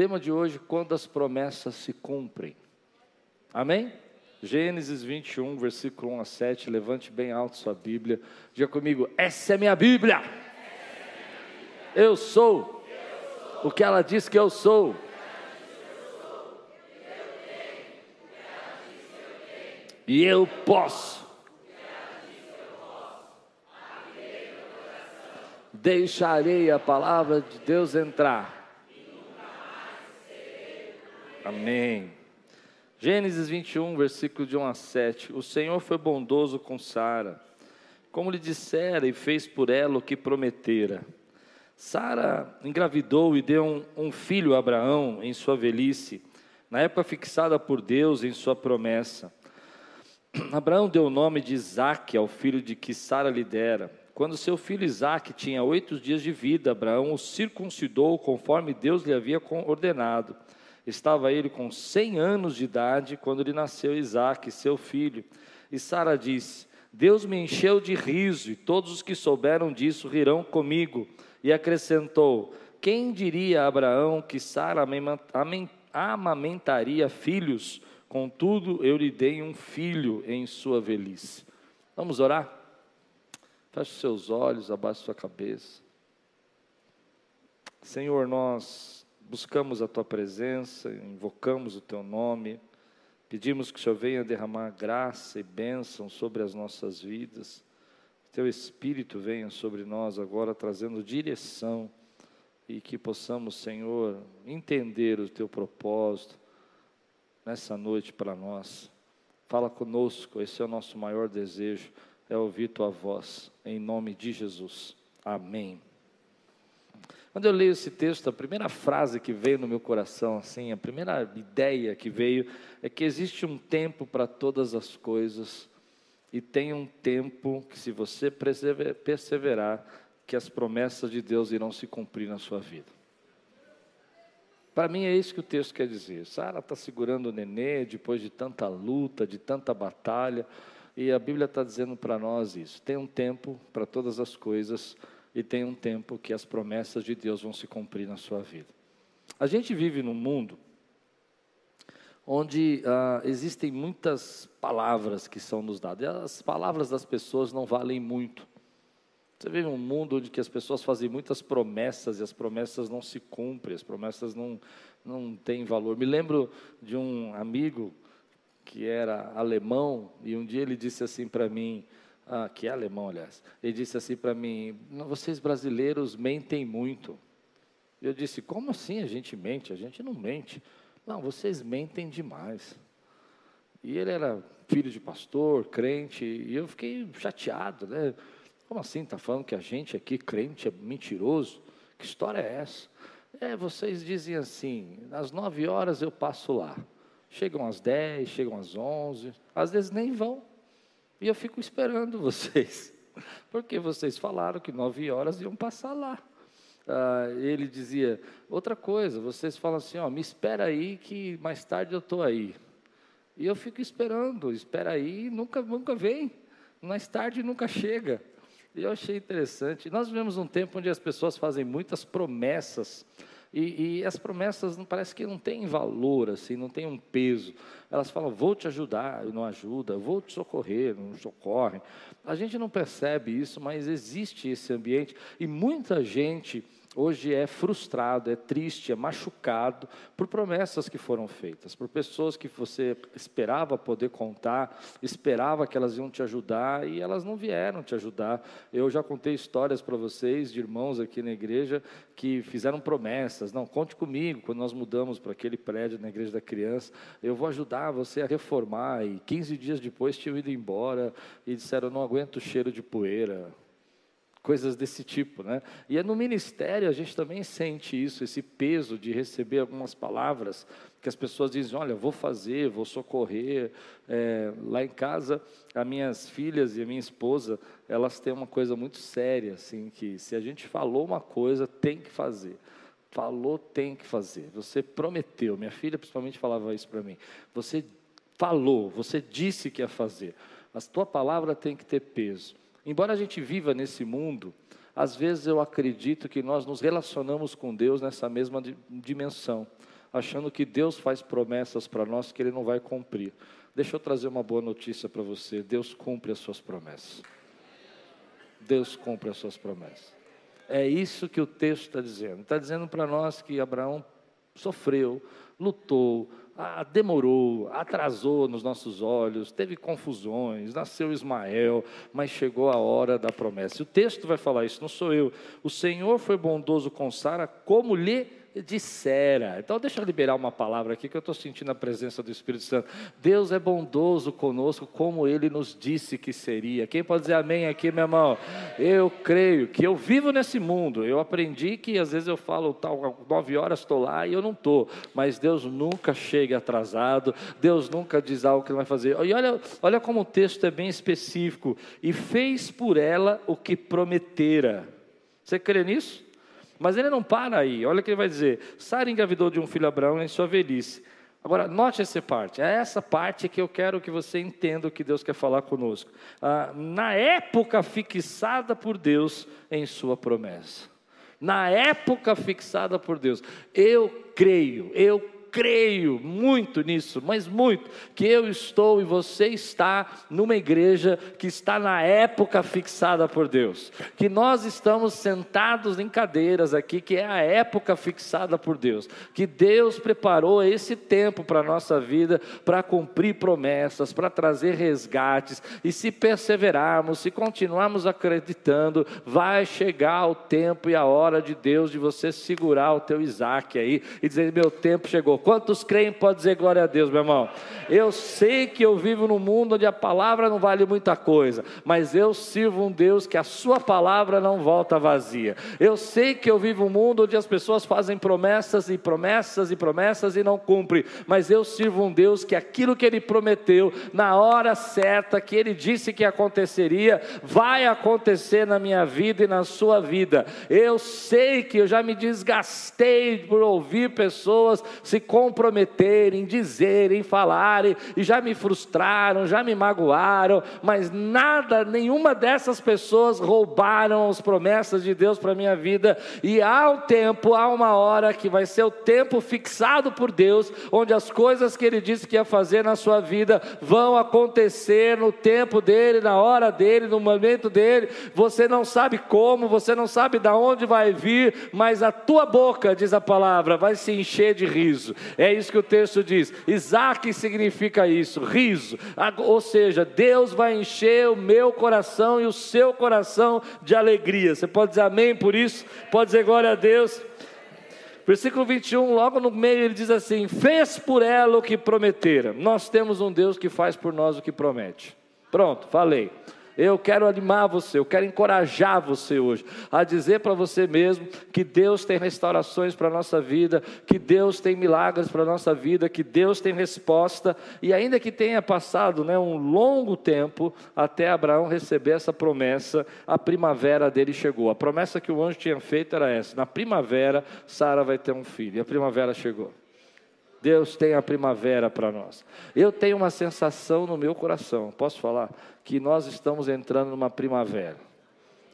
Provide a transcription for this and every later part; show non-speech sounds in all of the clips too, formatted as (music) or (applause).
tema de hoje, quando as promessas se cumprem. Amém? Gênesis 21, versículo 1 a 7. Levante bem alto sua Bíblia. Diga comigo: Essa é minha Bíblia. Eu sou o que ela diz que eu sou. E eu posso. Deixarei a palavra de Deus entrar Amém. Gênesis 21, versículo de 1 a 7. O Senhor foi bondoso com Sara, como lhe dissera e fez por ela o que prometera. Sara engravidou e deu um, um filho a Abraão em sua velhice, na época fixada por Deus em sua promessa. (clears throat) Abraão deu o nome de Isaque ao filho de que Sara lhe dera. Quando seu filho Isaque tinha oito dias de vida, Abraão o circuncidou conforme Deus lhe havia ordenado. Estava ele com cem anos de idade quando lhe nasceu Isaque, seu filho. E Sara disse: Deus me encheu de riso, e todos os que souberam disso rirão comigo. E acrescentou: Quem diria a Abraão que Sara amamentaria filhos? Contudo, eu lhe dei um filho em sua velhice. Vamos orar? Feche seus olhos, abaixe sua cabeça. Senhor, nós buscamos a tua presença, invocamos o teu nome, pedimos que o Senhor venha derramar graça e bênção sobre as nossas vidas, que teu Espírito venha sobre nós agora trazendo direção e que possamos, Senhor, entender o teu propósito nessa noite para nós. Fala conosco, esse é o nosso maior desejo, é ouvir tua voz, em nome de Jesus. Amém. Quando eu leio esse texto, a primeira frase que veio no meu coração, assim, a primeira ideia que veio é que existe um tempo para todas as coisas e tem um tempo que, se você perseverar, que as promessas de Deus irão se cumprir na sua vida. Para mim é isso que o texto quer dizer. Sara está segurando o nenê depois de tanta luta, de tanta batalha, e a Bíblia está dizendo para nós isso. Tem um tempo para todas as coisas e tem um tempo que as promessas de Deus vão se cumprir na sua vida. A gente vive num mundo onde ah, existem muitas palavras que são nos dadas. E as palavras das pessoas não valem muito. Você vive num mundo onde que as pessoas fazem muitas promessas e as promessas não se cumprem, as promessas não, não têm valor. Me lembro de um amigo que era alemão e um dia ele disse assim para mim: ah, que é alemão, aliás, ele disse assim para mim: vocês brasileiros mentem muito. Eu disse: como assim a gente mente? A gente não mente. Não, vocês mentem demais. E ele era filho de pastor, crente, e eu fiquei chateado, né? Como assim está falando que a gente aqui, crente, é mentiroso? Que história é essa? É, vocês dizem assim, às nove horas eu passo lá. Chegam às dez, chegam às onze, às vezes nem vão. E eu fico esperando (laughs) vocês, porque vocês falaram que nove horas iam passar lá. Ah, ele dizia, outra coisa, vocês falam assim, ó, me espera aí que mais tarde eu estou aí. E eu fico esperando, espera aí, nunca, nunca vem, mais tarde nunca chega. E eu achei interessante. Nós vivemos um tempo onde as pessoas fazem muitas promessas e, e, as promessas não parece que não têm valor, assim, não tem um peso. Elas falam, vou te ajudar, não ajuda, vou te socorrer, não socorre. A gente não percebe isso, mas existe esse ambiente e muita gente hoje é frustrado, é triste, é machucado por promessas que foram feitas, por pessoas que você esperava poder contar, esperava que elas iam te ajudar e elas não vieram te ajudar. Eu já contei histórias para vocês de irmãos aqui na igreja que fizeram promessas, não, conte comigo, quando nós mudamos para aquele prédio na igreja da criança, eu vou ajudar você a reformar e 15 dias depois tinham ido embora e disseram, não aguento o cheiro de poeira, coisas desse tipo, né? E é no ministério a gente também sente isso, esse peso de receber algumas palavras que as pessoas dizem, olha, vou fazer, vou socorrer. É, lá em casa, as minhas filhas e a minha esposa, elas têm uma coisa muito séria, assim, que se a gente falou uma coisa, tem que fazer. Falou, tem que fazer. Você prometeu. Minha filha principalmente falava isso para mim. Você falou, você disse que ia fazer. A tua palavra tem que ter peso. Embora a gente viva nesse mundo Às vezes eu acredito que nós nos relacionamos com Deus nessa mesma dimensão, achando que Deus faz promessas para nós que Ele não vai cumprir. Deixa eu trazer uma boa notícia para você: Deus cumpre as suas promessas. Deus cumpre as suas promessas. É isso que o texto está dizendo. Está dizendo para nós que Abraão sofreu, lutou, ah, demorou, atrasou nos nossos olhos, teve confusões, nasceu Ismael, mas chegou a hora da promessa. E o texto vai falar isso, não sou eu. O Senhor foi bondoso com Sara, como lhe dissera. Então, deixa eu liberar uma palavra aqui que eu estou sentindo a presença do Espírito Santo. Deus é bondoso conosco, como Ele nos disse que seria. Quem pode dizer amém aqui, meu irmão? Eu creio que eu vivo nesse mundo. Eu aprendi que às vezes eu falo, tal, nove horas estou lá e eu não estou. Mas Deus nunca chega atrasado. Deus nunca diz algo que não vai fazer. E olha, olha como o texto é bem específico. E fez por ela o que prometera. Você crê nisso? Mas ele não para aí, olha o que ele vai dizer: Sara engravidou de um filho Abraão em sua velhice. Agora, note essa parte, é essa parte que eu quero que você entenda o que Deus quer falar conosco. Ah, na época fixada por Deus em Sua promessa. Na época fixada por Deus, eu creio, eu creio muito nisso, mas muito, que eu estou e você está numa igreja que está na época fixada por Deus, que nós estamos sentados em cadeiras aqui, que é a época fixada por Deus, que Deus preparou esse tempo para a nossa vida, para cumprir promessas, para trazer resgates, e se perseverarmos, se continuarmos acreditando, vai chegar o tempo e a hora de Deus de você segurar o teu Isaac aí e dizer: meu tempo chegou. Quantos creem, pode dizer glória a Deus, meu irmão? Eu sei que eu vivo num mundo onde a palavra não vale muita coisa, mas eu sirvo um Deus que a sua palavra não volta vazia. Eu sei que eu vivo um mundo onde as pessoas fazem promessas e promessas e promessas e não cumprem, mas eu sirvo um Deus que aquilo que ele prometeu, na hora certa, que ele disse que aconteceria, vai acontecer na minha vida e na sua vida. Eu sei que eu já me desgastei por ouvir pessoas se comprometerem, dizerem, falarem, e já me frustraram, já me magoaram, mas nada, nenhuma dessas pessoas roubaram as promessas de Deus para a minha vida, e há um tempo, há uma hora que vai ser o tempo fixado por Deus, onde as coisas que Ele disse que ia fazer na sua vida vão acontecer no tempo dele, na hora dele, no momento dele, você não sabe como, você não sabe de onde vai vir, mas a tua boca, diz a palavra, vai se encher de riso. É isso que o texto diz. Isaac significa isso, riso. Ou seja, Deus vai encher o meu coração e o seu coração de alegria. Você pode dizer amém por isso? Pode dizer glória a Deus? Versículo 21, logo no meio, ele diz assim: Fez por ela o que prometera. Nós temos um Deus que faz por nós o que promete. Pronto, falei. Eu quero animar você, eu quero encorajar você hoje a dizer para você mesmo que Deus tem restaurações para a nossa vida, que Deus tem milagres para a nossa vida, que Deus tem resposta, e ainda que tenha passado né, um longo tempo até Abraão receber essa promessa, a primavera dele chegou. A promessa que o anjo tinha feito era essa: na primavera, Sara vai ter um filho, e a primavera chegou. Deus tem a primavera para nós. Eu tenho uma sensação no meu coração, posso falar, que nós estamos entrando numa primavera,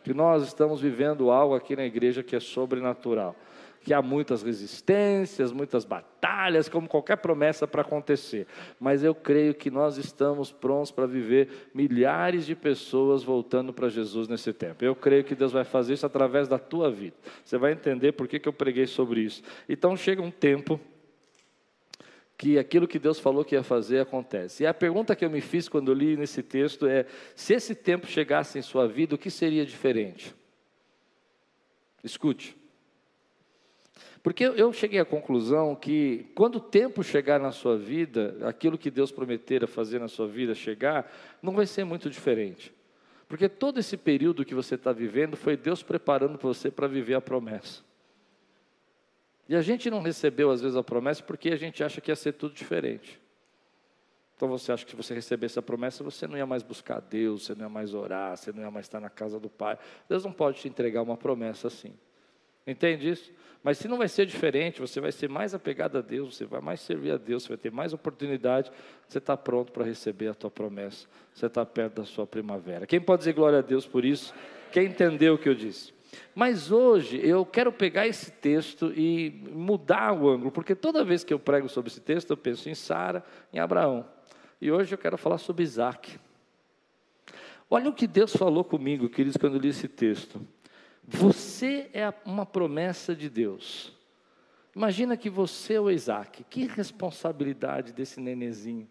que nós estamos vivendo algo aqui na igreja que é sobrenatural, que há muitas resistências, muitas batalhas, como qualquer promessa para acontecer, mas eu creio que nós estamos prontos para viver milhares de pessoas voltando para Jesus nesse tempo. Eu creio que Deus vai fazer isso através da tua vida. Você vai entender por que, que eu preguei sobre isso. Então chega um tempo que aquilo que Deus falou que ia fazer acontece. E a pergunta que eu me fiz quando li nesse texto é: se esse tempo chegasse em sua vida, o que seria diferente? Escute. Porque eu cheguei à conclusão que quando o tempo chegar na sua vida, aquilo que Deus prometera fazer na sua vida chegar, não vai ser muito diferente. Porque todo esse período que você está vivendo foi Deus preparando você para viver a promessa. E a gente não recebeu, às vezes, a promessa porque a gente acha que ia ser tudo diferente. Então você acha que se você recebesse a promessa, você não ia mais buscar Deus, você não ia mais orar, você não ia mais estar na casa do Pai. Deus não pode te entregar uma promessa assim. Entende isso? Mas se não vai ser diferente, você vai ser mais apegado a Deus, você vai mais servir a Deus, você vai ter mais oportunidade, você está pronto para receber a tua promessa, você está perto da sua primavera. Quem pode dizer glória a Deus por isso? Quem entendeu o que eu disse? Mas hoje eu quero pegar esse texto e mudar o ângulo, porque toda vez que eu prego sobre esse texto, eu penso em Sara, em Abraão. E hoje eu quero falar sobre Isaac. Olha o que Deus falou comigo, queridos, quando eu li esse texto. Você é uma promessa de Deus. Imagina que você é o Isaac. Que responsabilidade desse nenezinho.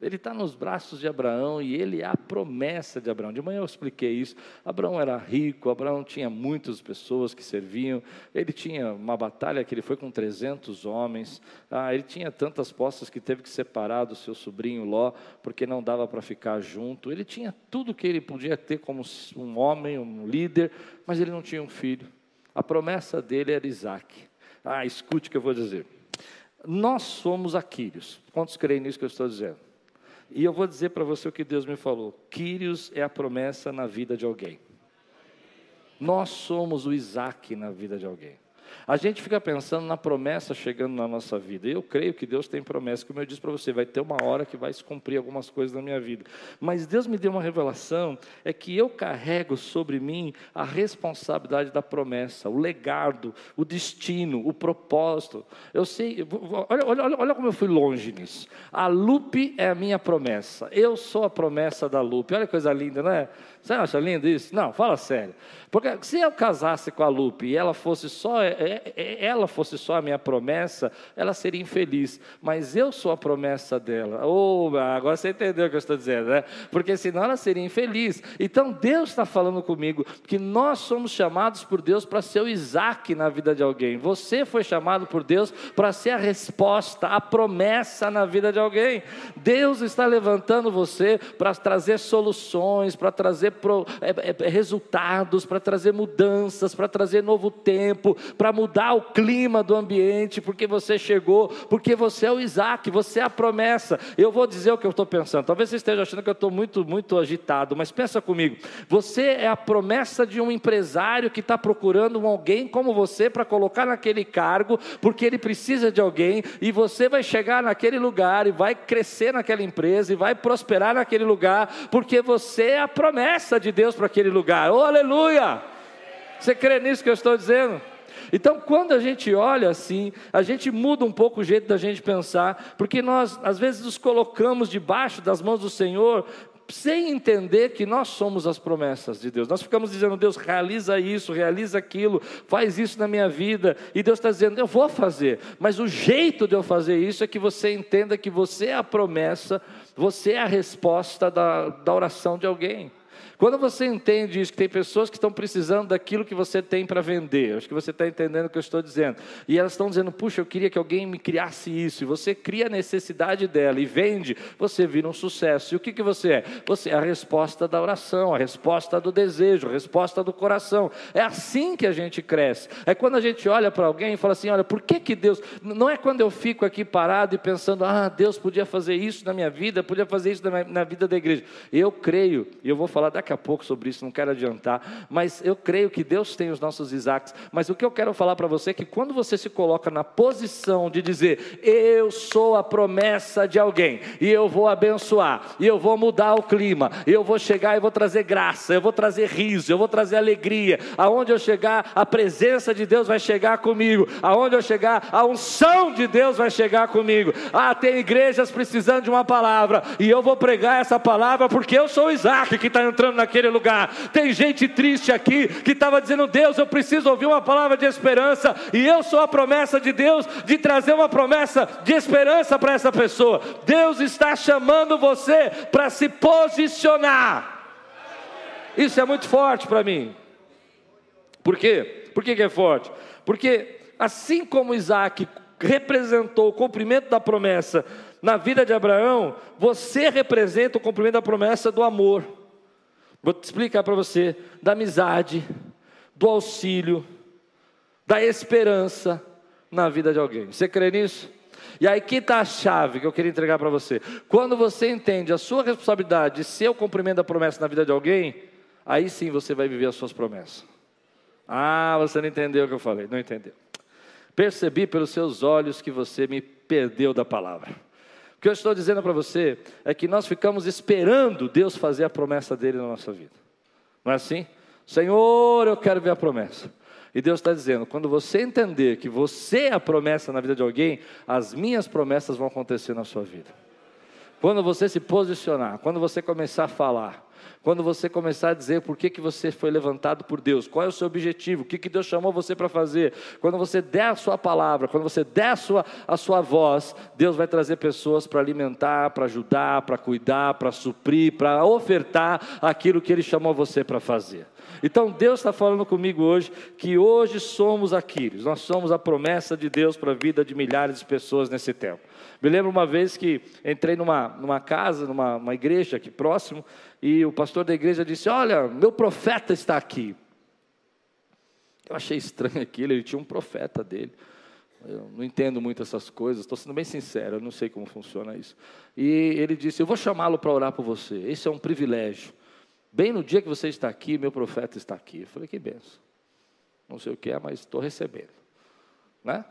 Ele está nos braços de Abraão e ele é a promessa de Abraão. De manhã eu expliquei isso. Abraão era rico, Abraão tinha muitas pessoas que serviam. Ele tinha uma batalha que ele foi com 300 homens. Ah, ele tinha tantas postas que teve que separar do seu sobrinho Ló, porque não dava para ficar junto. Ele tinha tudo que ele podia ter como um homem, um líder, mas ele não tinha um filho. A promessa dele era Isaac. Ah, escute o que eu vou dizer. Nós somos Aquírios. Quantos creem nisso que eu estou dizendo? E eu vou dizer para você o que Deus me falou: Quírios é a promessa na vida de alguém. Nós somos o Isaac na vida de alguém. A gente fica pensando na promessa chegando na nossa vida. Eu creio que Deus tem promessa, como eu disse para você, vai ter uma hora que vai se cumprir algumas coisas na minha vida. Mas Deus me deu uma revelação, é que eu carrego sobre mim a responsabilidade da promessa, o legado, o destino, o propósito. Eu sei, olha, olha, olha como eu fui longe nisso. A Lupe é a minha promessa. Eu sou a promessa da Lupe. Olha que coisa linda, não é? Você acha lindo isso? Não, fala sério. Porque se eu casasse com a Lupe e ela fosse só ela fosse só a minha promessa, ela seria infeliz. Mas eu sou a promessa dela. Oh, agora você entendeu o que eu estou dizendo, né? Porque senão ela seria infeliz. Então Deus está falando comigo que nós somos chamados por Deus para ser o Isaac na vida de alguém. Você foi chamado por Deus para ser a resposta, a promessa na vida de alguém. Deus está levantando você para trazer soluções, para trazer pro, é, é, resultados, para trazer mudanças, para trazer novo tempo, para mudar o clima do ambiente, porque você chegou, porque você é o Isaac, você é a promessa. Eu vou dizer o que eu estou pensando. Talvez você esteja achando que eu estou muito, muito agitado, mas pensa comigo. Você é a promessa de um empresário que está procurando alguém como você para colocar naquele cargo, porque ele precisa de alguém, e você vai chegar naquele lugar e vai crescer naquela empresa e vai prosperar naquele lugar, porque você é a promessa de Deus para aquele lugar. Oh, aleluia! Você crê nisso que eu estou dizendo? Então, quando a gente olha assim, a gente muda um pouco o jeito da gente pensar, porque nós às vezes nos colocamos debaixo das mãos do Senhor, sem entender que nós somos as promessas de Deus. Nós ficamos dizendo, Deus, realiza isso, realiza aquilo, faz isso na minha vida. E Deus está dizendo, eu vou fazer. Mas o jeito de eu fazer isso é que você entenda que você é a promessa, você é a resposta da, da oração de alguém. Quando você entende isso, que tem pessoas que estão precisando daquilo que você tem para vender, acho que você está entendendo o que eu estou dizendo, e elas estão dizendo, puxa, eu queria que alguém me criasse isso, e você cria a necessidade dela e vende, você vira um sucesso. E o que, que você é? Você é a resposta da oração, a resposta do desejo, a resposta do coração. É assim que a gente cresce. É quando a gente olha para alguém e fala assim: olha, por que, que Deus. Não é quando eu fico aqui parado e pensando, ah, Deus podia fazer isso na minha vida, podia fazer isso na, minha, na vida da igreja. Eu creio, e eu vou falar daqui daqui a pouco sobre isso, não quero adiantar, mas eu creio que Deus tem os nossos Isaques. Mas o que eu quero falar para você é que quando você se coloca na posição de dizer, eu sou a promessa de alguém, e eu vou abençoar, e eu vou mudar o clima, e eu vou chegar e vou trazer graça, eu vou trazer riso, eu vou trazer alegria, aonde eu chegar, a presença de Deus vai chegar comigo, aonde eu chegar, a unção de Deus vai chegar comigo. Ah, tem igrejas precisando de uma palavra, e eu vou pregar essa palavra porque eu sou Isaac que está entrando naquele lugar. Tem gente triste aqui que estava dizendo: Deus, eu preciso ouvir uma palavra de esperança, e eu sou a promessa de Deus de trazer uma promessa de esperança para essa pessoa. Deus está chamando você para se posicionar. Isso é muito forte para mim. Por quê? Por que, que é forte? Porque assim como Isaac representou o cumprimento da promessa na vida de Abraão, você representa o cumprimento da promessa do amor. Vou explicar para você da amizade, do auxílio, da esperança na vida de alguém. Você crê nisso? E aí que está a chave que eu queria entregar para você. Quando você entende a sua responsabilidade de ser o cumprimento da promessa na vida de alguém, aí sim você vai viver as suas promessas. Ah, você não entendeu o que eu falei, não entendeu. Percebi pelos seus olhos que você me perdeu da palavra. O que eu estou dizendo para você é que nós ficamos esperando Deus fazer a promessa dele na nossa vida. Não é assim? Senhor, eu quero ver a promessa. E Deus está dizendo: quando você entender que você é a promessa na vida de alguém, as minhas promessas vão acontecer na sua vida. Quando você se posicionar, quando você começar a falar, quando você começar a dizer por que, que você foi levantado por Deus, qual é o seu objetivo, o que, que Deus chamou você para fazer, quando você der a sua palavra, quando você der a sua, a sua voz, Deus vai trazer pessoas para alimentar, para ajudar, para cuidar, para suprir, para ofertar aquilo que Ele chamou você para fazer. Então Deus está falando comigo hoje que hoje somos Aquiles, nós somos a promessa de Deus para a vida de milhares de pessoas nesse tempo. Me lembro uma vez que entrei numa, numa casa, numa igreja aqui próximo, e o pastor da igreja disse: Olha, meu profeta está aqui. Eu achei estranho aquilo, ele tinha um profeta dele. Eu não entendo muito essas coisas, estou sendo bem sincero, eu não sei como funciona isso. E ele disse: Eu vou chamá-lo para orar por você, esse é um privilégio. Bem no dia que você está aqui, meu profeta está aqui. Eu falei: Que benção. Não sei o que é, mas estou recebendo. Né?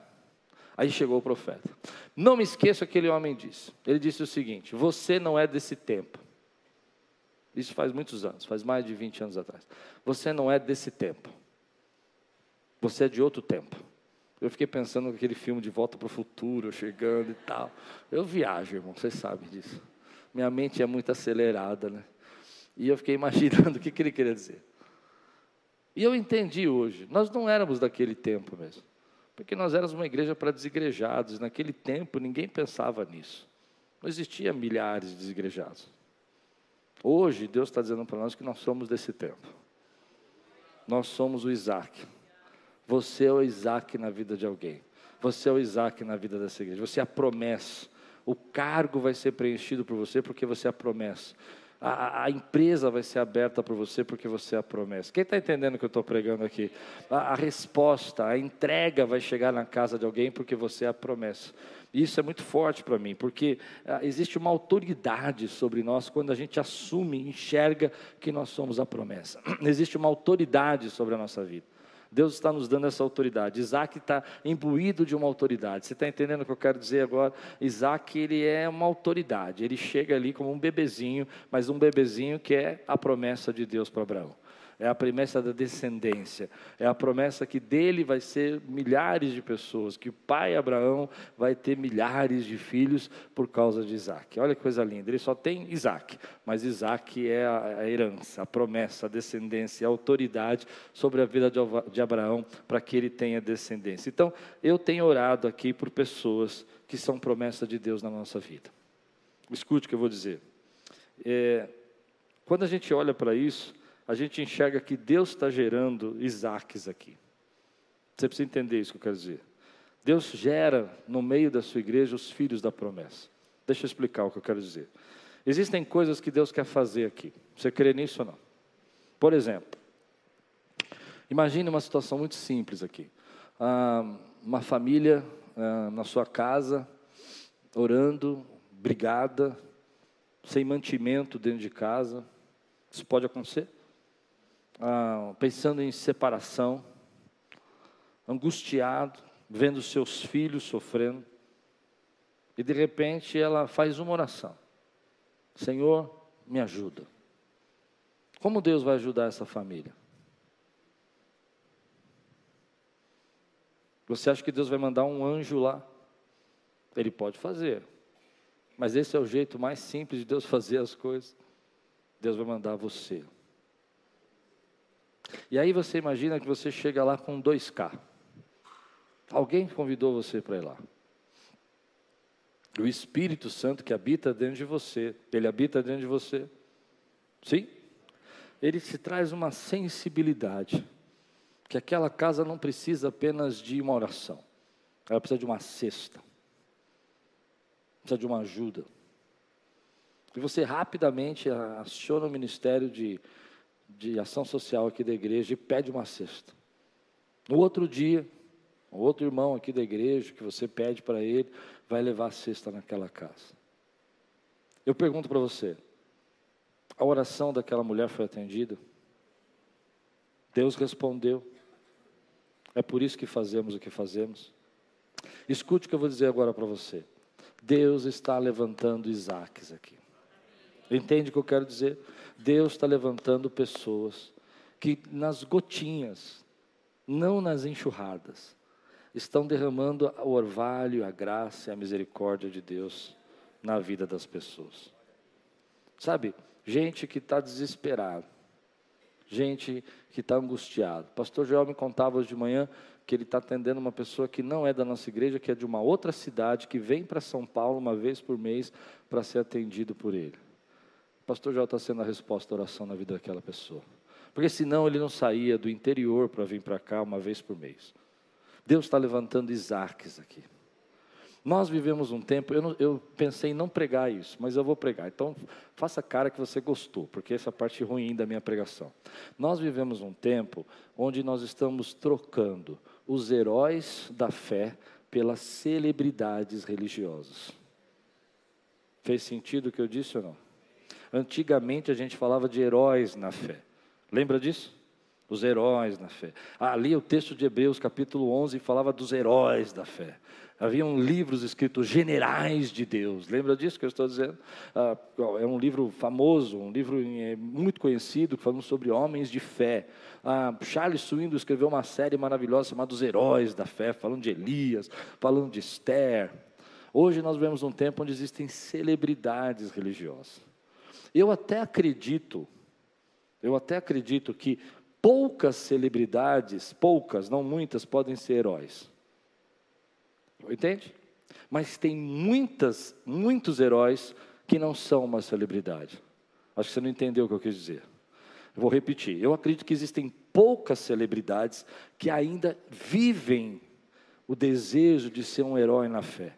Aí chegou o profeta. Não me esqueça o que aquele homem disse. Ele disse o seguinte: Você não é desse tempo. Isso faz muitos anos, faz mais de 20 anos atrás. Você não é desse tempo. Você é de outro tempo. Eu fiquei pensando naquele filme de Volta para o Futuro, chegando e tal. Eu viajo, irmão, vocês sabem disso. Minha mente é muito acelerada, né? E eu fiquei (laughs) imaginando o que, que ele queria dizer. E eu entendi hoje, nós não éramos daquele tempo mesmo. Porque nós éramos uma igreja para desigrejados. Naquele tempo ninguém pensava nisso. Não existia milhares de desigrejados. Hoje Deus está dizendo para nós que nós somos desse tempo. Nós somos o Isaac. Você é o Isaac na vida de alguém. Você é o Isaac na vida dessa igreja. Você é a promessa. O cargo vai ser preenchido por você porque você é a promessa. A, a, empresa vai ser aberta para você porque você é a promessa. Quem está entendendo o que eu estou pregando aqui? A, a, resposta, a entrega vai chegar na casa de alguém porque você é a promessa. Isso é muito forte para mim, porque existe uma autoridade sobre nós quando a gente assume, enxerga que nós somos a promessa. (clears throat) Existe uma autoridade sobre a nossa vida. Deus está nos dando essa autoridade. Isaac está imbuído de uma autoridade. Você está entendendo o que eu quero dizer agora? Isaac, ele é uma autoridade. Ele chega ali como um bebezinho, mas um bebezinho que é a promessa de Deus para Abraão é a promessa da descendência, é a promessa que dele vai ser milhares de pessoas, que o pai Abraão vai ter milhares de filhos por causa de Isaac. Olha que coisa linda, ele só tem Isaac, mas Isaac é a herança, a promessa, a descendência, a autoridade sobre a vida de Abraão para que ele tenha descendência. Então, eu tenho orado aqui por pessoas que são promessa de Deus na nossa vida. Escute o que eu vou dizer. É, quando a gente olha para isso, a gente enxerga que Deus está gerando Isaques aqui. Você precisa entender isso que eu quero dizer. Deus gera no meio da sua igreja os filhos da promessa. Deixa eu explicar o que eu quero dizer. Existem coisas que Deus quer fazer aqui. Você crê nisso ou não? Por exemplo, imagine uma situação muito simples aqui. Ah, uma família ah, na sua casa, orando, brigada, sem mantimento dentro de casa. Isso pode acontecer? Ah, pensando em separação, angustiado, vendo seus filhos sofrendo, e de repente ela faz uma oração: Senhor, me ajuda. Como Deus vai ajudar essa família? Você acha que Deus vai mandar um anjo lá? Ele pode fazer, mas esse é o jeito mais simples de Deus (laughs) fazer as coisas. Deus vai mandar você. E aí você imagina que você chega lá com 2K. Alguém convidou você para ir lá. O Espírito Santo que habita dentro de você, ele habita dentro de você. Sim? Ele se traz uma sensibilidade que aquela casa não precisa apenas de uma oração. Ela precisa de uma cesta. Precisa de uma ajuda. E você rapidamente aciona o ministério de de ação social aqui da igreja e pede uma cesta. No outro dia, o outro irmão aqui da igreja que você pede para ele, vai levar a cesta naquela casa. Eu pergunto para você: a oração daquela mulher foi atendida? Deus respondeu. É por isso que fazemos o que fazemos. Escute o que eu vou dizer agora para você. Deus está levantando Isaques aqui. Entende o que eu quero dizer? Deus está levantando pessoas que nas gotinhas, não nas enxurradas, estão derramando o orvalho, a graça e a misericórdia de Deus na vida das pessoas. Sabe, gente que está desesperado, gente que está angustiado. O pastor Joel me contava hoje de manhã que ele está atendendo uma pessoa que não é da nossa igreja, que é de uma outra cidade, que vem para São Paulo uma vez por mês para ser atendido por ele. Pastor Joel está sendo a resposta à oração na vida daquela pessoa. Porque senão ele não saía do interior para vir para cá uma vez por mês. Deus está levantando Isaques aqui. Nós vivemos um tempo, eu, não, eu, pensei em não pregar isso, mas eu vou pregar. Então, faça cara que você gostou, porque essa é a parte ruim da minha pregação. Nós vivemos um tempo onde nós estamos trocando os heróis da fé pelas celebridades religiosas. Fez sentido o que eu disse ou não? Antigamente a gente falava de heróis na fé. Lembra disso? Os heróis na fé. Ali o texto de Hebreus, capítulo 11, falava dos heróis da fé. Haviam livros escritos generais de Deus. Lembra disso que eu estou dizendo? Ah, é um livro famoso, um livro é, muito conhecido, falando sobre homens de fé. Ah, Charles Swindoll escreveu uma série maravilhosa chamada Os Heróis da Fé, falando de Elias, falando de Esther. Hoje nós vemos um tempo onde existem celebridades religiosas. Eu até acredito, eu até acredito que poucas celebridades, poucas, não muitas, podem ser heróis. Entende? Mas tem muitas, muitos heróis que não são uma celebridade. Acho que você não entendeu o que eu quis dizer. Eu vou repetir. Eu acredito que existem poucas celebridades que ainda vivem o desejo de ser um herói na fé.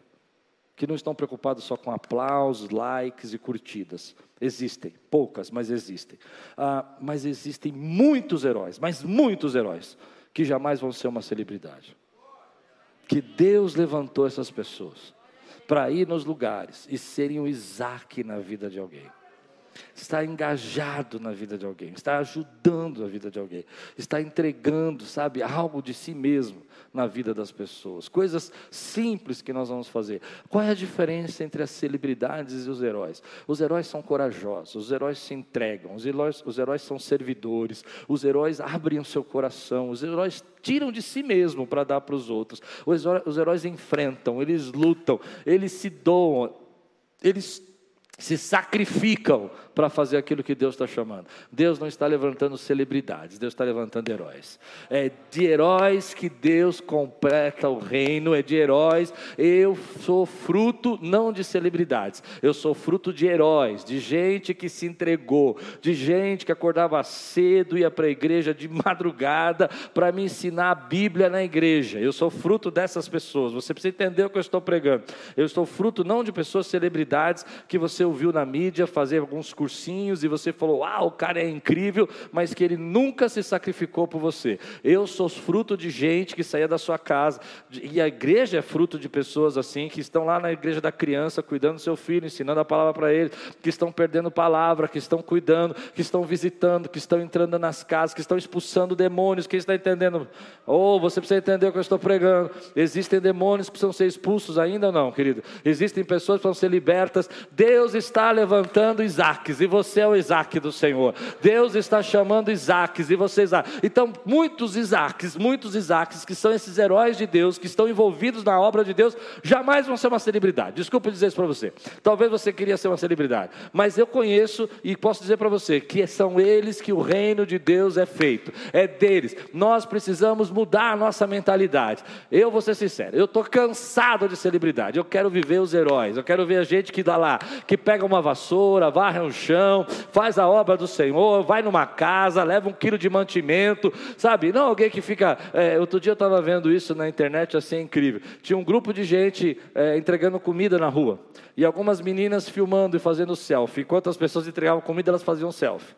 Que não estão preocupados só com aplausos, likes e curtidas. Existem, poucas, mas existem. Ah, mas existem muitos heróis, mas muitos heróis, que jamais vão ser uma celebridade que Deus levantou essas pessoas para ir nos lugares e serem o Isaac na vida de alguém está engajado na vida de alguém, está ajudando a vida de alguém, está entregando, sabe, algo de si mesmo na vida das pessoas. Coisas simples que nós vamos fazer. Qual é a diferença entre as celebridades e os heróis? Os heróis são corajosos, os heróis se entregam, os heróis, os heróis são servidores, os heróis abrem o seu coração, os heróis tiram de si mesmo para dar para os outros. Os heróis, enfrentam, eles lutam, eles se doam, eles se sacrificam para fazer aquilo que Deus está chamando. Deus não está levantando celebridades, Deus está levantando heróis. É de heróis que Deus completa o reino, é de heróis. Eu sou fruto não de celebridades, eu sou fruto de heróis, de gente que se entregou, de gente que acordava cedo, ia para a igreja de madrugada para me ensinar a Bíblia na igreja. Eu sou fruto dessas pessoas. Você precisa entender o que eu estou pregando. Eu estou fruto não de pessoas celebridades que você ouviu na mídia fazer alguns cursinhos e você falou, ah, o cara é incrível, mas que ele nunca se sacrificou por você. Eu sou fruto de gente que saía da sua casa, e a igreja é fruto de pessoas assim, que estão lá na igreja da criança, cuidando do seu filho, ensinando a palavra para ele, que estão perdendo palavra, que estão cuidando, que estão visitando, que estão entrando nas casas, que estão expulsando demônios. Quem está entendendo? Ou oh, você precisa entender o que eu estou pregando. Existem demônios que precisam ser expulsos ainda ou não, querido? Existem pessoas que precisam ser libertas. Deus está levantando Isaques, e você é o Isaac do Senhor. Deus está chamando Isaques, e você é Isaac. Então, muitos Isaques, muitos Isaques, que são esses heróis de Deus, que estão envolvidos na obra de Deus, jamais vão ser uma celebridade. Desculpa dizer isso para você. Talvez você queria ser uma celebridade, mas eu conheço e posso dizer para você que são eles que o reino de Deus é feito, é deles. Nós precisamos mudar a nossa mentalidade. Eu vou ser sincero, eu estou cansado de celebridade. Eu quero viver os heróis, eu quero ver a gente que dá lá, que pega uma vassoura, varre um chão, faz a obra do Senhor, vai numa casa, leva um quilo de mantimento, sabe? Não alguém que fica. É, outro dia eu estava vendo isso na internet, assim, é incrível. Tinha um grupo de gente é, entregando comida na rua, e algumas meninas filmando e fazendo selfie. Enquanto as pessoas entregavam comida, elas faziam selfie.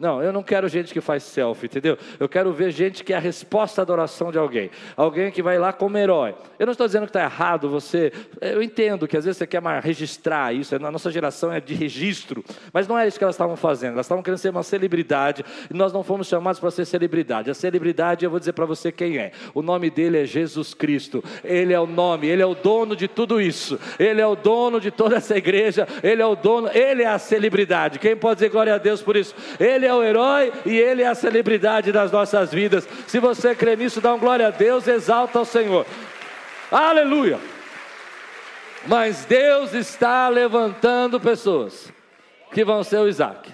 Não, eu não quero gente que faz selfie, entendeu? Eu quero ver gente que é a resposta à adoração de alguém. Alguém que vai lá como herói. Eu não estou dizendo que está errado você. Eu entendo que às vezes você quer registrar isso. A nossa geração é de registro. Mas não é isso que elas estavam fazendo. Elas estavam querendo ser uma celebridade. E nós não fomos chamados para ser celebridade. A celebridade, eu vou dizer para você quem é. O nome dele é Jesus Cristo. Ele é o nome, ele é o dono de tudo isso. Ele é o dono de toda essa igreja. Ele é o dono, ele é a celebridade. Quem pode dizer glória a Deus por isso? Ele é é o herói e Ele é a celebridade das nossas vidas. Se você crê nisso, dá um glória a Deus, exalta o Senhor. Aleluia! Mas Deus está levantando pessoas que vão ser o Isaac,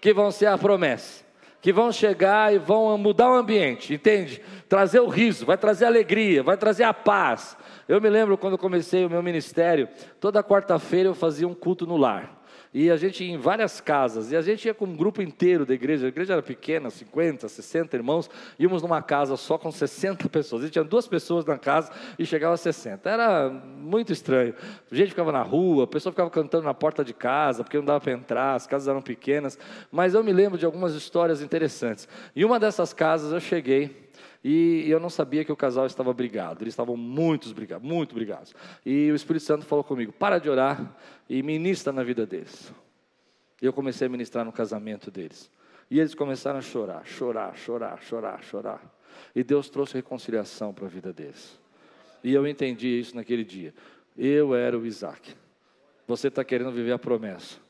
que vão ser a promessa, que vão chegar e vão mudar o ambiente, entende? Trazer o riso, vai trazer alegria, vai trazer a paz. Eu me lembro quando comecei o meu ministério, toda quarta-feira eu fazia um culto no lar. E a gente ia em várias casas, e a gente ia com um grupo inteiro da igreja, a igreja era pequena, 50, 60 irmãos, íamos numa casa só com 60 pessoas, e tinha duas pessoas na casa e chegava a 60. Era muito estranho. A gente ficava na rua, a pessoa ficava cantando na porta de casa, porque não dava para entrar, as casas eram pequenas, mas eu me lembro de algumas histórias interessantes. E uma dessas casas eu cheguei, e eu não sabia que o casal estava brigado. Eles estavam muito brigados, muito brigados. E o Espírito Santo falou comigo: para de orar e ministra na vida deles. E eu comecei a ministrar no casamento deles. E eles começaram a chorar, chorar, chorar, chorar, chorar. E Deus trouxe reconciliação para a vida deles. E eu entendi isso naquele dia. Eu era o Isaac. Você está querendo viver a promessa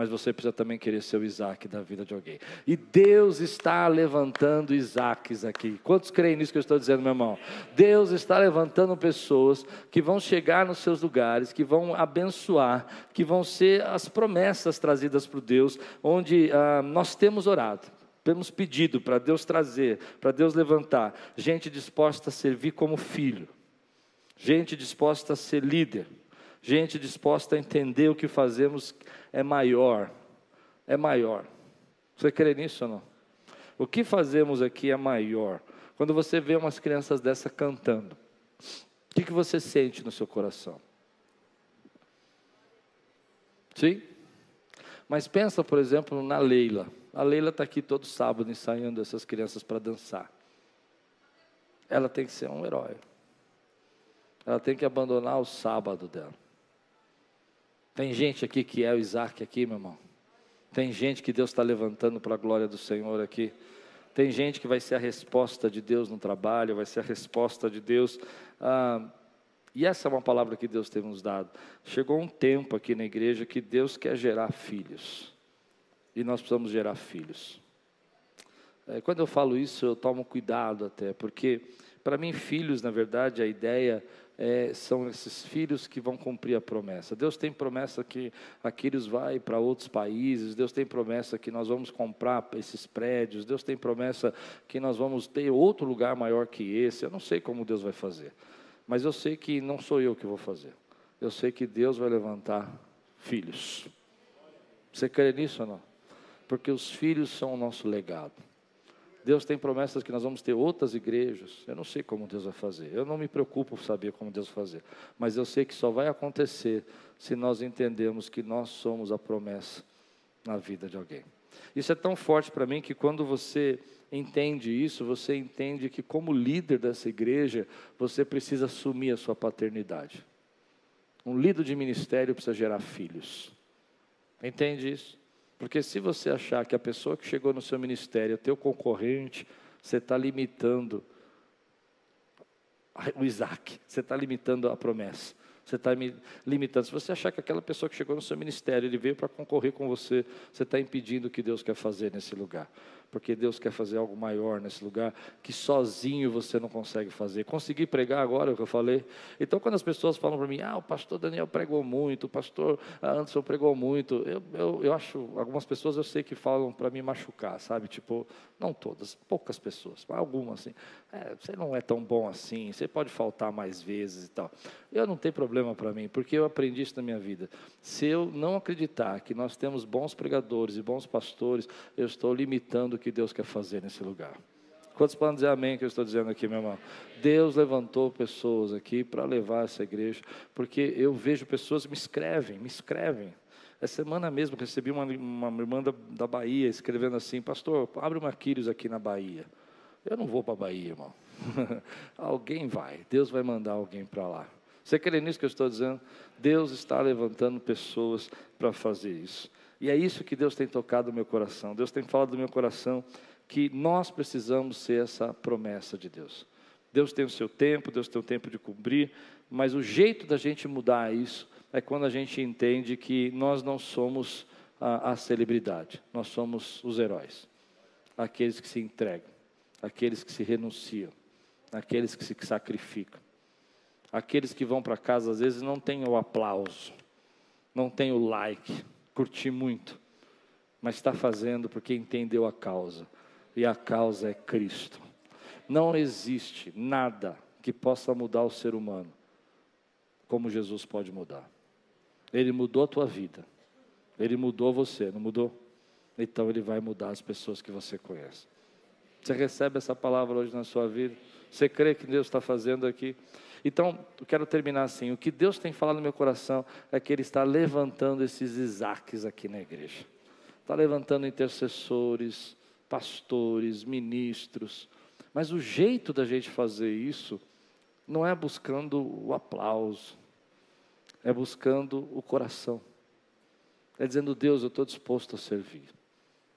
mas você precisa também querer ser o Isaac da vida de alguém. E Deus está levantando Isaques aqui. Quantos creem nisso que eu estou dizendo, meu irmão? Deus está levantando pessoas que vão chegar nos seus lugares, que vão abençoar, que vão ser as promessas trazidas por Deus, onde ah, nós temos orado. Temos pedido para Deus trazer, para Deus levantar, gente disposta a servir como filho, gente disposta a ser líder, gente disposta a entender o que fazemos é maior. É maior. Você crê nisso ou não? O que fazemos aqui é maior. Quando você vê umas crianças dessa cantando, o que, que você sente no seu coração? Sim? Mas pensa, por exemplo, na Leila. A Leila está aqui todo sábado ensaiando essas crianças para dançar. Ela tem que ser um herói. Ela tem que abandonar o sábado dela. Tem gente aqui que é o Isaac aqui, meu irmão. Tem gente que Deus está levantando para a glória do Senhor aqui. Tem gente que vai ser a resposta de Deus no trabalho, vai ser a resposta de Deus. Ah, e essa é uma palavra que Deus tem nos dado. Chegou um tempo aqui na igreja que Deus quer gerar filhos. E nós precisamos gerar filhos. É, quando eu falo isso, eu tomo cuidado até, porque para mim, filhos, na verdade, a ideia é, são esses filhos que vão cumprir a promessa. Deus tem promessa que Aquiles vai para outros países, Deus tem promessa que nós vamos comprar esses prédios, Deus tem promessa que nós vamos ter outro lugar maior que esse. Eu não sei como Deus vai fazer, mas eu sei que não sou eu que vou fazer. Eu sei que Deus vai levantar filhos. Você crê nisso ou não? Porque os filhos são o nosso legado. Deus tem promessas que nós vamos ter outras igrejas. Eu não sei como Deus vai fazer. Eu não me preocupo saber como Deus vai fazer. Mas eu sei que só vai acontecer se nós entendemos que nós somos a promessa na vida de alguém. Isso é tão forte para mim que quando você entende isso, você entende que como líder dessa igreja, você precisa assumir a sua paternidade. Um líder de ministério precisa gerar filhos. Entende isso? Porque se você achar que a pessoa que chegou no seu ministério é teu concorrente, você está limitando o Isaac, você está limitando a promessa. Você está limitando. Se você achar que aquela pessoa que chegou no seu ministério, ele veio para concorrer com você, você está impedindo o que Deus quer fazer nesse lugar porque Deus quer fazer algo maior nesse lugar que sozinho você não consegue fazer. Consegui pregar agora o que eu falei. Então, quando as pessoas falam para mim, ah, o pastor Daniel pregou muito, o pastor Anderson pregou muito, eu, eu, eu acho, algumas pessoas eu sei que falam para me machucar, sabe? Tipo, não todas, poucas pessoas, mas algumas assim. É, você não é tão bom assim, você pode faltar mais vezes e tal. Eu não tenho problema para mim, porque eu aprendi isso na minha vida. Se eu não acreditar que nós temos bons pregadores e bons pastores, eu estou limitando que Deus quer fazer nesse lugar. Quantos podem dizer amém que eu estou dizendo aqui, meu irmão? Deus levantou pessoas aqui para levar essa igreja, porque eu vejo pessoas me escrevem, me escrevem. Essa semana mesmo recebi uma, uma irmã da, da Bahia escrevendo assim: Pastor, abre uma Quírios aqui na Bahia. Eu não vou para a Bahia, irmão. (laughs) alguém vai, Deus vai mandar alguém para lá. Você crê nisso que eu estou dizendo? Deus está levantando pessoas para fazer isso. E é isso que Deus tem tocado no meu coração. Deus tem falado no meu coração que nós precisamos ser essa promessa de Deus. Deus tem o seu tempo, Deus tem o tempo de cumprir, mas o jeito da gente mudar isso é quando a gente entende que nós não somos a, a celebridade, nós somos os heróis. aqueles que se entregam, aqueles que se renunciam, aqueles que se sacrificam. Aqueles que vão para casa às vezes não têm o aplauso, não têm o like, curtir muito, mas está fazendo porque entendeu a causa, e a causa é Cristo. Não existe nada que possa mudar o ser humano como Jesus pode mudar. Ele mudou a tua vida, ele mudou você, não mudou? Então ele vai mudar as pessoas que você conhece. Você recebe essa palavra hoje na sua vida? Você crê que Deus está fazendo aqui? Então, eu quero terminar assim. O que Deus tem falado no meu coração é que Ele está levantando esses Isaques aqui na igreja. Está levantando intercessores, pastores, ministros. Mas o jeito da gente fazer isso não é buscando o aplauso, é buscando o coração. É dizendo, Deus, eu estou disposto a servir.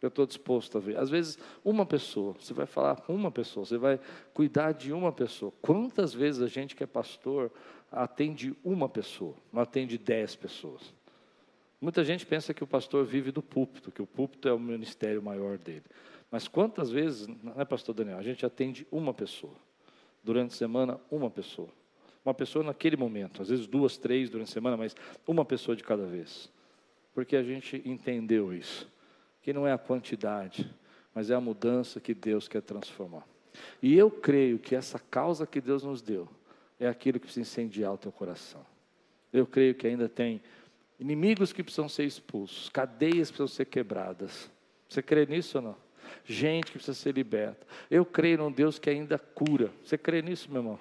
Eu estou disposto a ver. Às vezes, uma pessoa, você vai falar com uma pessoa, você vai cuidar de uma pessoa. Quantas vezes a gente que é pastor atende uma pessoa, não atende dez pessoas? Muita gente pensa que o pastor vive do púlpito, que o púlpito é o ministério maior dele. Mas quantas vezes, não é, pastor Daniel, a gente atende uma pessoa. Durante a semana, uma pessoa. Uma pessoa naquele momento, às vezes duas, três durante a semana, mas uma pessoa de cada vez. Porque a gente entendeu isso que não é a quantidade, mas é a mudança que Deus quer transformar. E eu creio que essa causa que Deus nos deu é aquilo que precisa incendiar o teu coração. Eu creio que ainda tem inimigos que precisam ser expulsos, cadeias precisam ser quebradas. Você crê nisso ou não? Gente que precisa ser liberta. Eu creio num Deus que ainda cura. Você crê nisso, meu irmão?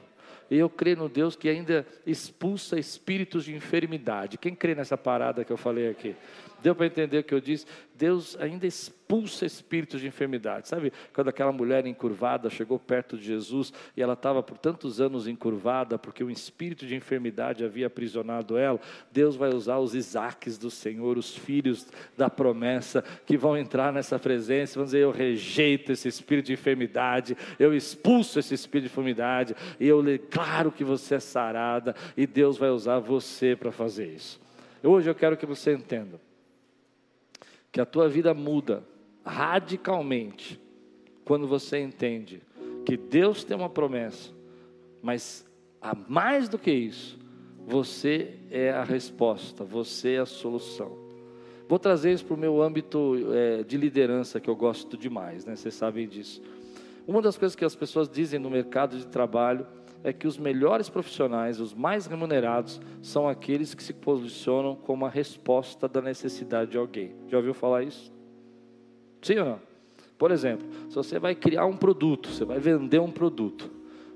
E eu creio no Deus que ainda expulsa espíritos de enfermidade. Quem crê nessa parada que eu falei aqui? Deu para entender o que eu disse? Deus ainda expulsa espíritos de enfermidade. Sabe quando aquela mulher encurvada chegou perto de Jesus e ela estava por tantos anos encurvada porque um espírito de enfermidade havia aprisionado ela? Deus vai usar os Isaques do Senhor, os filhos da promessa, que vão entrar nessa presença e vão dizer: Eu rejeito esse espírito de enfermidade, eu expulso esse espírito de enfermidade e eu declaro que você é sarada e Deus vai usar você para fazer isso. Hoje eu quero que você entenda que a tua vida muda radicalmente quando você entende que Deus tem uma promessa, mas a mais do que isso, você é a resposta, você é a solução. Vou trazer isso para o meu âmbito é, de liderança, que eu gosto demais, né? vocês sabem disso. Uma das coisas que as pessoas dizem no mercado de trabalho é que os melhores profissionais, os mais remunerados, são aqueles que se posicionam como a resposta da necessidade de alguém. Já ouviu falar isso? Sim ou não? Por exemplo, se você vai criar um produto, você vai vender um produto,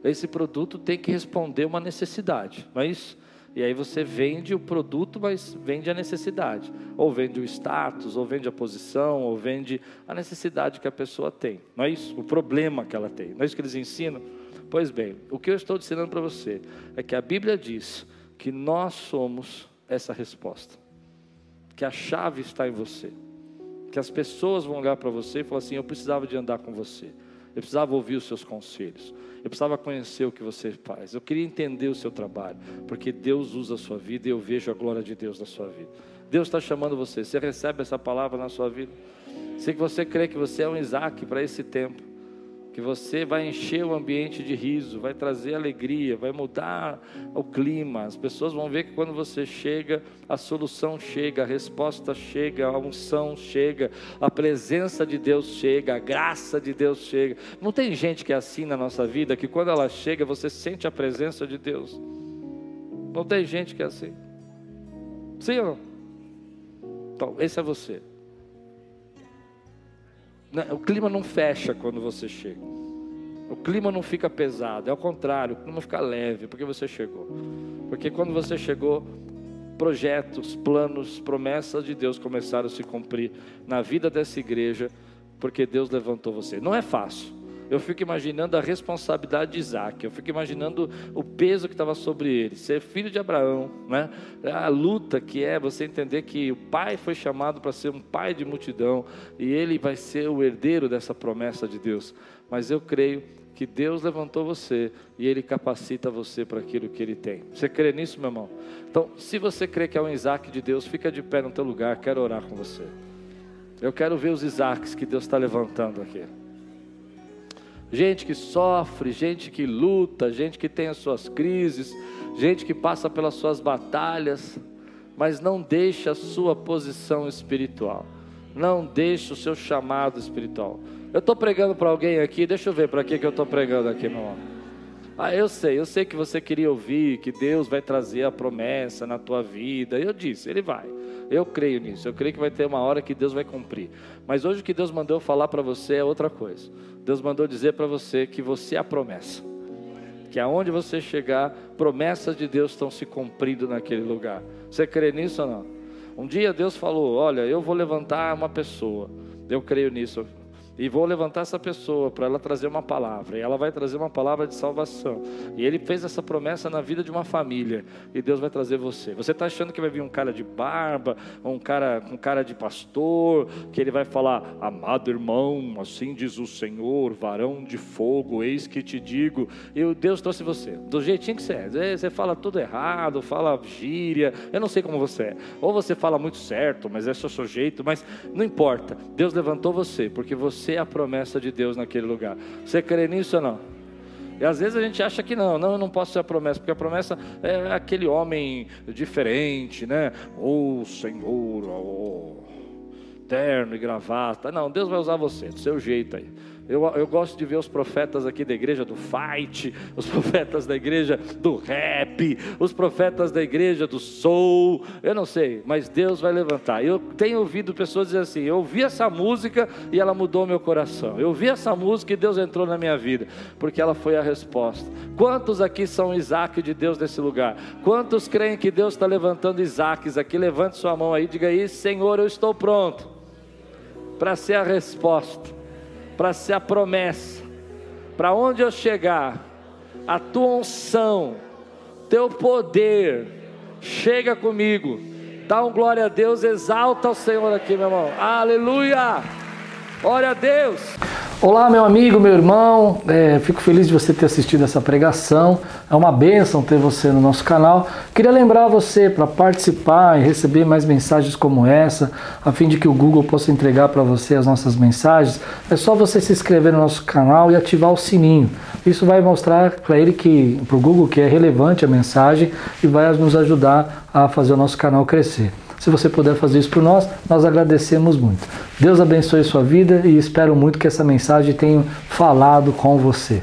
esse produto tem que responder uma necessidade, não é isso? E aí você vende o produto, mas vende a necessidade. Ou vende o status, ou vende a posição, ou vende a necessidade que a pessoa tem. Não é isso? O problema que ela tem. Não é isso que eles ensinam? Pois bem, o que eu estou ensinando para você é que a Bíblia diz que nós somos essa resposta, que a chave está em você, que as pessoas vão olhar para você e falar assim: eu precisava de andar com você, eu precisava ouvir os seus conselhos, eu precisava conhecer o que você faz, eu queria entender o seu trabalho, porque Deus usa a sua vida e eu vejo a glória de Deus na sua vida. Deus está chamando você, você recebe essa palavra na sua vida? Se você crê que você é um Isaac para esse tempo, que você vai encher o ambiente de riso, vai trazer alegria, vai mudar o clima. As pessoas vão ver que quando você chega, a solução chega, a resposta chega, a unção chega, a presença de Deus chega, a graça de Deus chega. Não tem gente que é assim na nossa vida que quando ela chega, você sente a presença de Deus. Não tem gente que é assim. Sim ou não? Então, esse é você. Né, o clima não fecha quando você chega. O clima não fica pesado, é ao contrário, o clima fica leve, porque você chegou. Porque quando você chegou, projetos, planos, promessas de Deus começaram a se cumprir na vida dessa igreja, porque Deus levantou você. Não é fácil, eu fico imaginando a responsabilidade de Isaac, eu fico imaginando o peso que estava sobre ele, ser filho de Abraão, né? a luta que é você entender que o pai foi chamado para ser um pai de multidão e ele vai ser o herdeiro dessa promessa de Deus. Mas eu creio que Deus levantou você e Ele capacita você para aquilo que Ele tem. Você crê nisso, meu irmão? Então, se você crê que é um Isaac de Deus, fica de pé no teu lugar, quero orar com você. Eu quero ver os Isaques que Deus está levantando aqui. Gente que sofre, gente que luta, gente que tem as suas crises, gente que passa pelas suas batalhas, mas não deixa a sua posição espiritual, não deixa o seu chamado espiritual. Eu estou pregando para alguém aqui, deixa eu ver para que, que eu estou pregando aqui, meu irmão. Ah, eu sei, eu sei que você queria ouvir que Deus vai trazer a promessa na tua vida. Eu disse, Ele vai. Eu creio nisso. Eu creio que vai ter uma hora que Deus vai cumprir. Mas hoje o que Deus mandou falar para você é outra coisa. Deus mandou dizer para você que você é a promessa. Que aonde você chegar, promessas de Deus estão se cumprindo naquele lugar. Você crê nisso ou não? Um dia Deus falou: Olha, eu vou levantar uma pessoa. Eu creio nisso. E vou levantar essa pessoa para ela trazer uma palavra. E ela vai trazer uma palavra de salvação. E ele fez essa promessa na vida de uma família. E Deus vai trazer você. Você está achando que vai vir um cara de barba, um cara com cara de pastor, que ele vai falar: Amado irmão, assim diz o Senhor, varão de fogo, eis que te digo. E Deus trouxe você, do jeitinho que você é. Você fala tudo errado, fala gíria. Eu não sei como você é. Ou você fala muito certo, mas é seu jeito. Mas não importa. Deus levantou você, porque você você é a promessa de Deus naquele lugar. Você crê nisso ou não? E às vezes a gente acha que não, não, eu não posso ser a promessa, porque a promessa é aquele homem diferente, né? Ô oh, Senhor, oh, terno e gravata. Não, Deus vai usar você, do seu jeito aí. Eu, eu gosto de ver os profetas aqui da igreja do fight, (laughs) os profetas da igreja do rap, os profetas da igreja do soul, eu não sei, mas Deus vai levantar. Eu tenho ouvido pessoas dizer assim: eu ouvi essa música e ela mudou meu coração. Eu ouvi essa música e Deus entrou na minha vida, porque ela foi a resposta. Quantos aqui são Isaac de Deus nesse lugar? Quantos creem que Deus está levantando Isaques aqui? Levante sua mão aí, diga aí: Senhor, eu estou pronto para ser a resposta para ser a promessa. Para onde eu chegar, a tua unção, teu poder, chega comigo. Dá um glória a Deus, exalta o Senhor aqui, meu irmão. Aleluia! Glória a Deus! Olá, meu amigo, meu irmão, é, fico feliz de você ter assistido essa pregação. É uma bênção ter você no nosso canal. Queria lembrar você para participar e receber mais mensagens como essa, a fim de que o Google possa entregar para você as nossas mensagens. É só você se inscrever no nosso canal e ativar o sininho. Isso vai mostrar para ele que, para o Google, que é relevante a mensagem e vai nos ajudar a fazer o nosso canal crescer. Se você puder fazer isso por nós, nós agradecemos muito. Deus abençoe sua vida e espero muito que essa mensagem tenha falado com você.